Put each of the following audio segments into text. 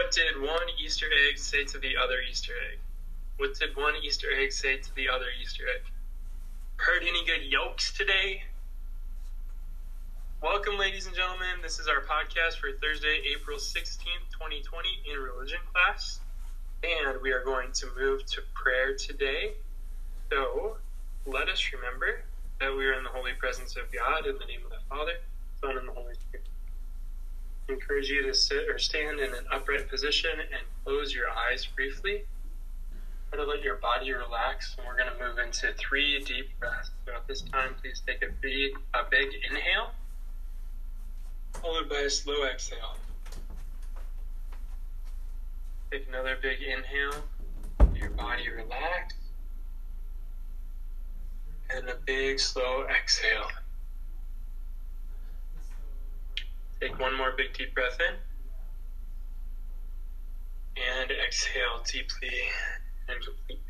What did one Easter egg say to the other Easter egg? What did one Easter egg say to the other Easter egg? Heard any good yolks today? Welcome, ladies and gentlemen. This is our podcast for Thursday, April 16th, 2020, in religion class. And we are going to move to prayer today. So let us remember that we are in the holy presence of God in the name of the Father, Son, and the Holy Spirit. Encourage you to sit or stand in an upright position and close your eyes briefly. Try to let your body relax, and we're going to move into three deep breaths. So at this time, please take a big, a big inhale, followed by a slow exhale. Take another big inhale, let your body relax, and a big, slow exhale. Take one more big deep breath in. And exhale deeply and completely.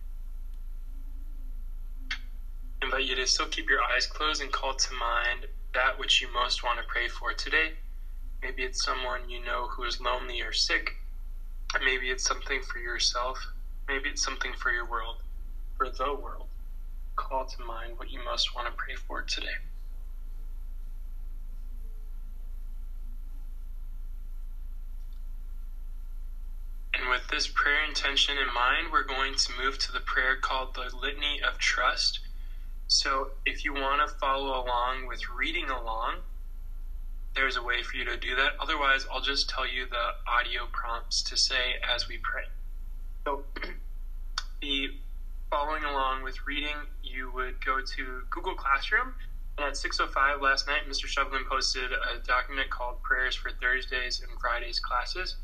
invite you to still keep your eyes closed and call to mind that which you most want to pray for today. Maybe it's someone you know who is lonely or sick. Maybe it's something for yourself. Maybe it's something for your world, for the world. Call to mind what you most want to pray for today. And with this prayer intention in mind, we're going to move to the prayer called the Litany of Trust. So if you want to follow along with reading along, there's a way for you to do that. Otherwise, I'll just tell you the audio prompts to say as we pray. So, the following along with reading, you would go to Google Classroom. And at 6.05 last night, Mr. Shovelin posted a document called Prayers for Thursdays and Fridays classes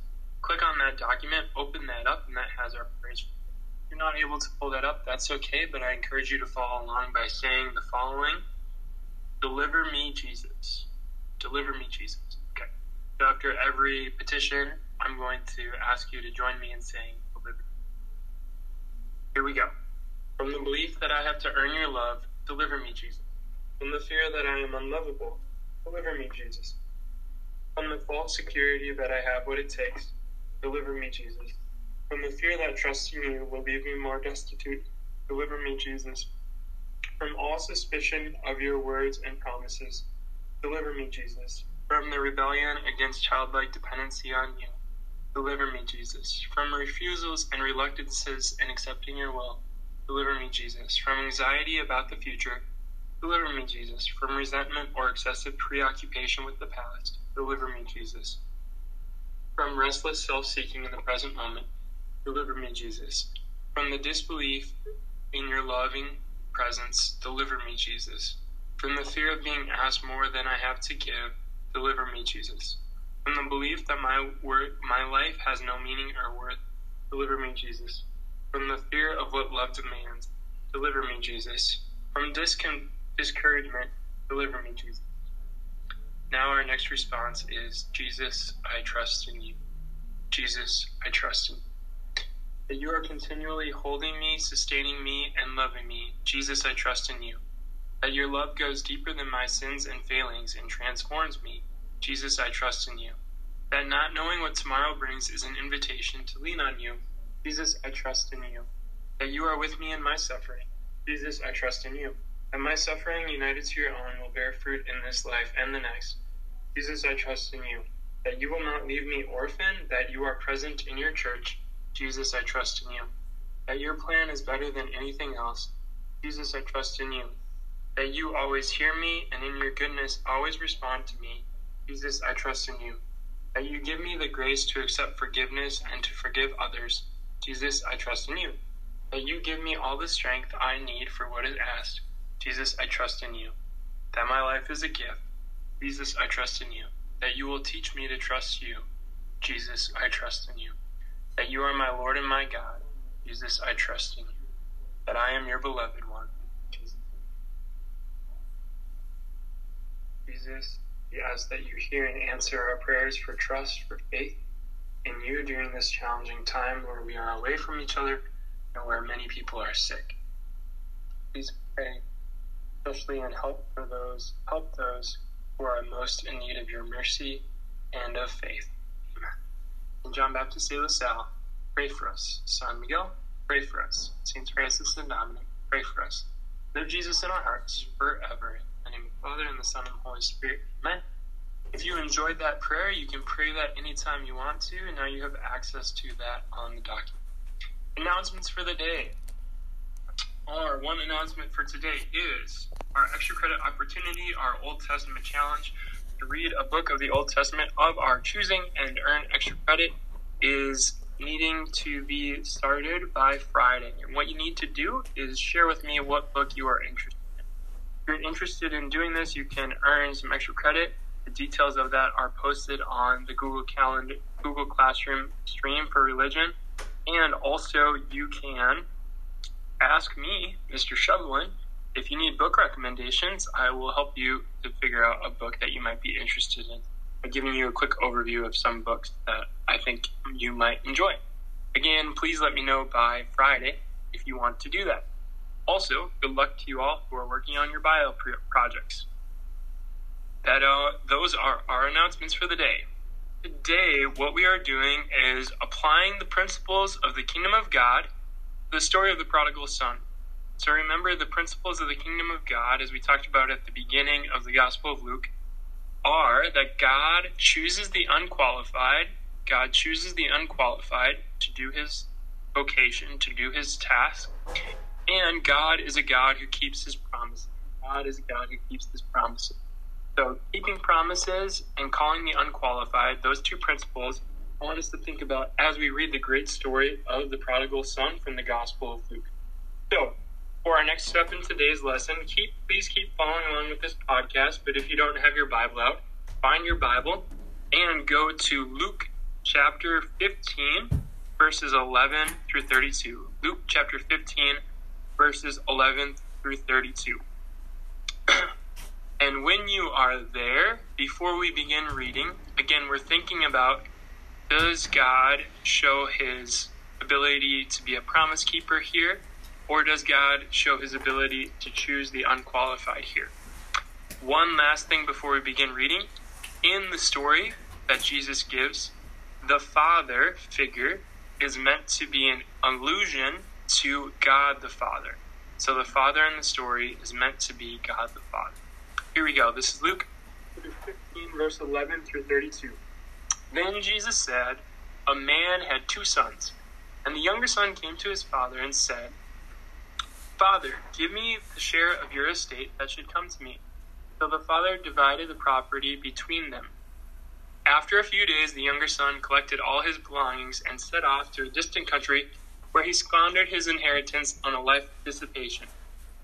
click on that document, open that up, and that has our prayers. If you're not able to pull that up, that's okay, but I encourage you to follow along by saying the following Deliver me, Jesus. Deliver me, Jesus. Okay. So after every petition, I'm going to ask you to join me in saying, Deliver. Here we go. From the belief that I have to earn your love, deliver me, Jesus. From the fear that I am unlovable, deliver me, Jesus. From the false security that I have what it takes, Deliver me, Jesus. From the fear that trusting you will leave me more destitute, deliver me, Jesus. From all suspicion of your words and promises, deliver me, Jesus. From the rebellion against childlike dependency on you, deliver me, Jesus. From refusals and reluctances in accepting your will, deliver me, Jesus. From anxiety about the future, deliver me, Jesus. From resentment or excessive preoccupation with the past, deliver me, Jesus from restless self seeking in the present moment, deliver me, Jesus. From the disbelief in your loving presence, deliver me, Jesus. From the fear of being asked more than I have to give, deliver me, Jesus. From the belief that my word, my life has no meaning or worth, deliver me, Jesus. From the fear of what love demands, deliver me, Jesus. From discon- discouragement, deliver me, Jesus. Now our next response is Jesus, I trust in you. Jesus, I trust in you. That you are continually holding me, sustaining me, and loving me. Jesus, I trust in you. That your love goes deeper than my sins and failings and transforms me. Jesus, I trust in you. That not knowing what tomorrow brings is an invitation to lean on you. Jesus, I trust in you. That you are with me in my suffering. Jesus, I trust in you and my suffering united to your own will bear fruit in this life and the next. Jesus, I trust in you, that you will not leave me orphan, that you are present in your church. Jesus, I trust in you, that your plan is better than anything else. Jesus, I trust in you, that you always hear me and in your goodness always respond to me. Jesus, I trust in you, that you give me the grace to accept forgiveness and to forgive others. Jesus, I trust in you, that you give me all the strength I need for what is asked. Jesus, I trust in you. That my life is a gift. Jesus, I trust in you. That you will teach me to trust you. Jesus, I trust in you. That you are my Lord and my God. Jesus, I trust in you. That I am your beloved one. Jesus, we ask that you hear and answer our prayers for trust, for faith in you during this challenging time where we are away from each other and where many people are sick. Please pray especially and help for those help those who are most in need of your mercy and of faith. Amen. and John Baptist de La Salle, pray for us. San Miguel, pray for us. Saints Francis and Dominic, pray for us. Live Jesus in our hearts forever. In the name of the Father, and the Son, and the Holy Spirit. Amen. If you enjoyed that prayer, you can pray that anytime you want to, and now you have access to that on the document. Announcements for the day. Our one announcement for today is our extra credit opportunity, our Old Testament challenge to read a book of the Old Testament of our choosing and earn extra credit is needing to be started by Friday. And what you need to do is share with me what book you are interested in. If you're interested in doing this, you can earn some extra credit. The details of that are posted on the Google Calendar, Google Classroom stream for religion. And also, you can ask me, Mr. Shovelin, if you need book recommendations, I will help you to figure out a book that you might be interested in by giving you a quick overview of some books that I think you might enjoy. Again, please let me know by Friday if you want to do that. Also, good luck to you all who are working on your bio projects. That uh, those are our announcements for the day. Today, what we are doing is applying the principles of the kingdom of God, the story of the prodigal son. So remember the principles of the kingdom of God, as we talked about at the beginning of the Gospel of Luke, are that God chooses the unqualified, God chooses the unqualified to do his vocation, to do his task, and God is a God who keeps his promises. God is a God who keeps his promises. So, keeping promises and calling the unqualified, those two principles, I want us to think about as we read the great story of the prodigal son from the Gospel of Luke. So, for our next step in today's lesson, keep please keep following along with this podcast. But if you don't have your Bible out, find your Bible and go to Luke chapter 15, verses 11 through 32. Luke chapter 15, verses 11 through 32. and when you are there, before we begin reading, again, we're thinking about does God show his ability to be a promise keeper here? Or does God show his ability to choose the unqualified here? One last thing before we begin reading. In the story that Jesus gives, the Father figure is meant to be an allusion to God the Father. So the Father in the story is meant to be God the Father. Here we go. This is Luke 15, verse 11 through 32. Then Jesus said, A man had two sons, and the younger son came to his father and said, Father, give me the share of your estate that should come to me. So the father divided the property between them. After a few days, the younger son collected all his belongings and set off to a distant country where he squandered his inheritance on a life of dissipation.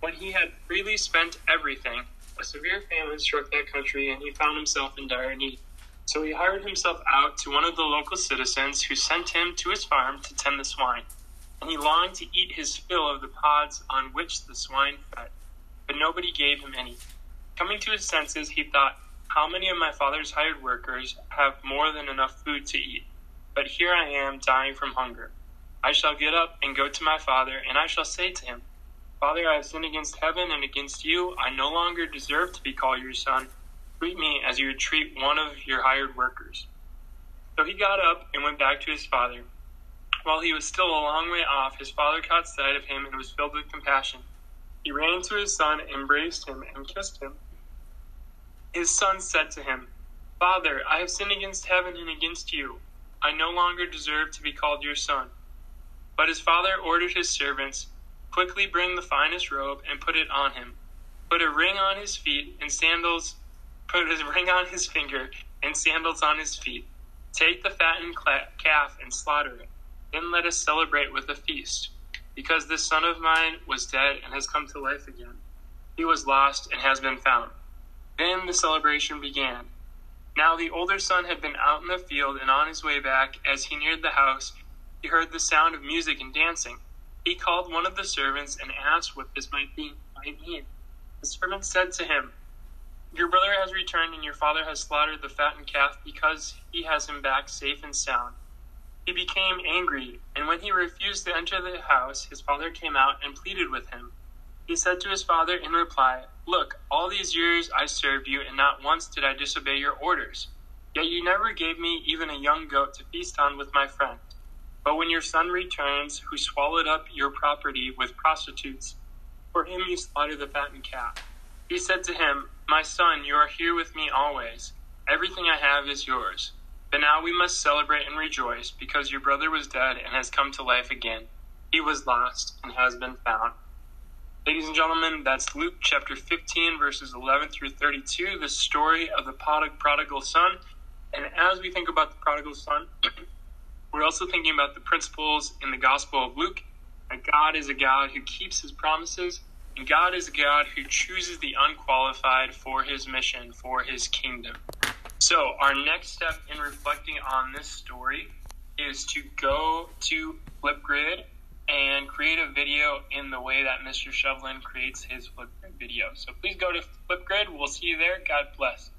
When he had freely spent everything, a severe famine struck that country and he found himself in dire need. So he hired himself out to one of the local citizens who sent him to his farm to tend the swine and he longed to eat his fill of the pods on which the swine fed, but nobody gave him any. Coming to his senses, he thought, How many of my father's hired workers have more than enough food to eat? But here I am dying from hunger. I shall get up and go to my father, and I shall say to him, Father, I have sinned against heaven and against you. I no longer deserve to be called your son. Treat me as you would treat one of your hired workers. So he got up and went back to his father. While he was still a long way off, his father caught sight of him and was filled with compassion. He ran to his son, embraced him, and kissed him. His son said to him, Father, I have sinned against heaven and against you. I no longer deserve to be called your son. But his father ordered his servants, Quickly bring the finest robe and put it on him. Put a ring on his feet and sandals, put a ring on his finger and sandals on his feet. Take the fattened calf and slaughter it then let us celebrate with a feast, because this son of mine was dead and has come to life again. He was lost and has been found. Then the celebration began. Now the older son had been out in the field, and on his way back, as he neared the house, he heard the sound of music and dancing. He called one of the servants and asked what this might be. Might mean. The servant said to him, Your brother has returned, and your father has slaughtered the fattened calf because he has him back safe and sound. He became angry, and when he refused to enter the house, his father came out and pleaded with him. He said to his father in reply, Look, all these years I served you, and not once did I disobey your orders. Yet you never gave me even a young goat to feast on with my friend. But when your son returns, who swallowed up your property with prostitutes, for him you slaughter the fattened calf. He said to him, My son, you are here with me always. Everything I have is yours. But now we must celebrate and rejoice, because your brother was dead and has come to life again. He was lost and has been found. Ladies and gentlemen, that's Luke chapter 15, verses 11 through 32, the story of the prodigal son. And as we think about the prodigal son, we're also thinking about the principles in the Gospel of Luke that God is a God who keeps his promises, and God is a God who chooses the unqualified for his mission, for his kingdom. So, our next step in reflecting on this story is to go to Flipgrid and create a video in the way that Mr. Shovelin creates his Flipgrid video. So please go to Flipgrid. We'll see you there. God bless.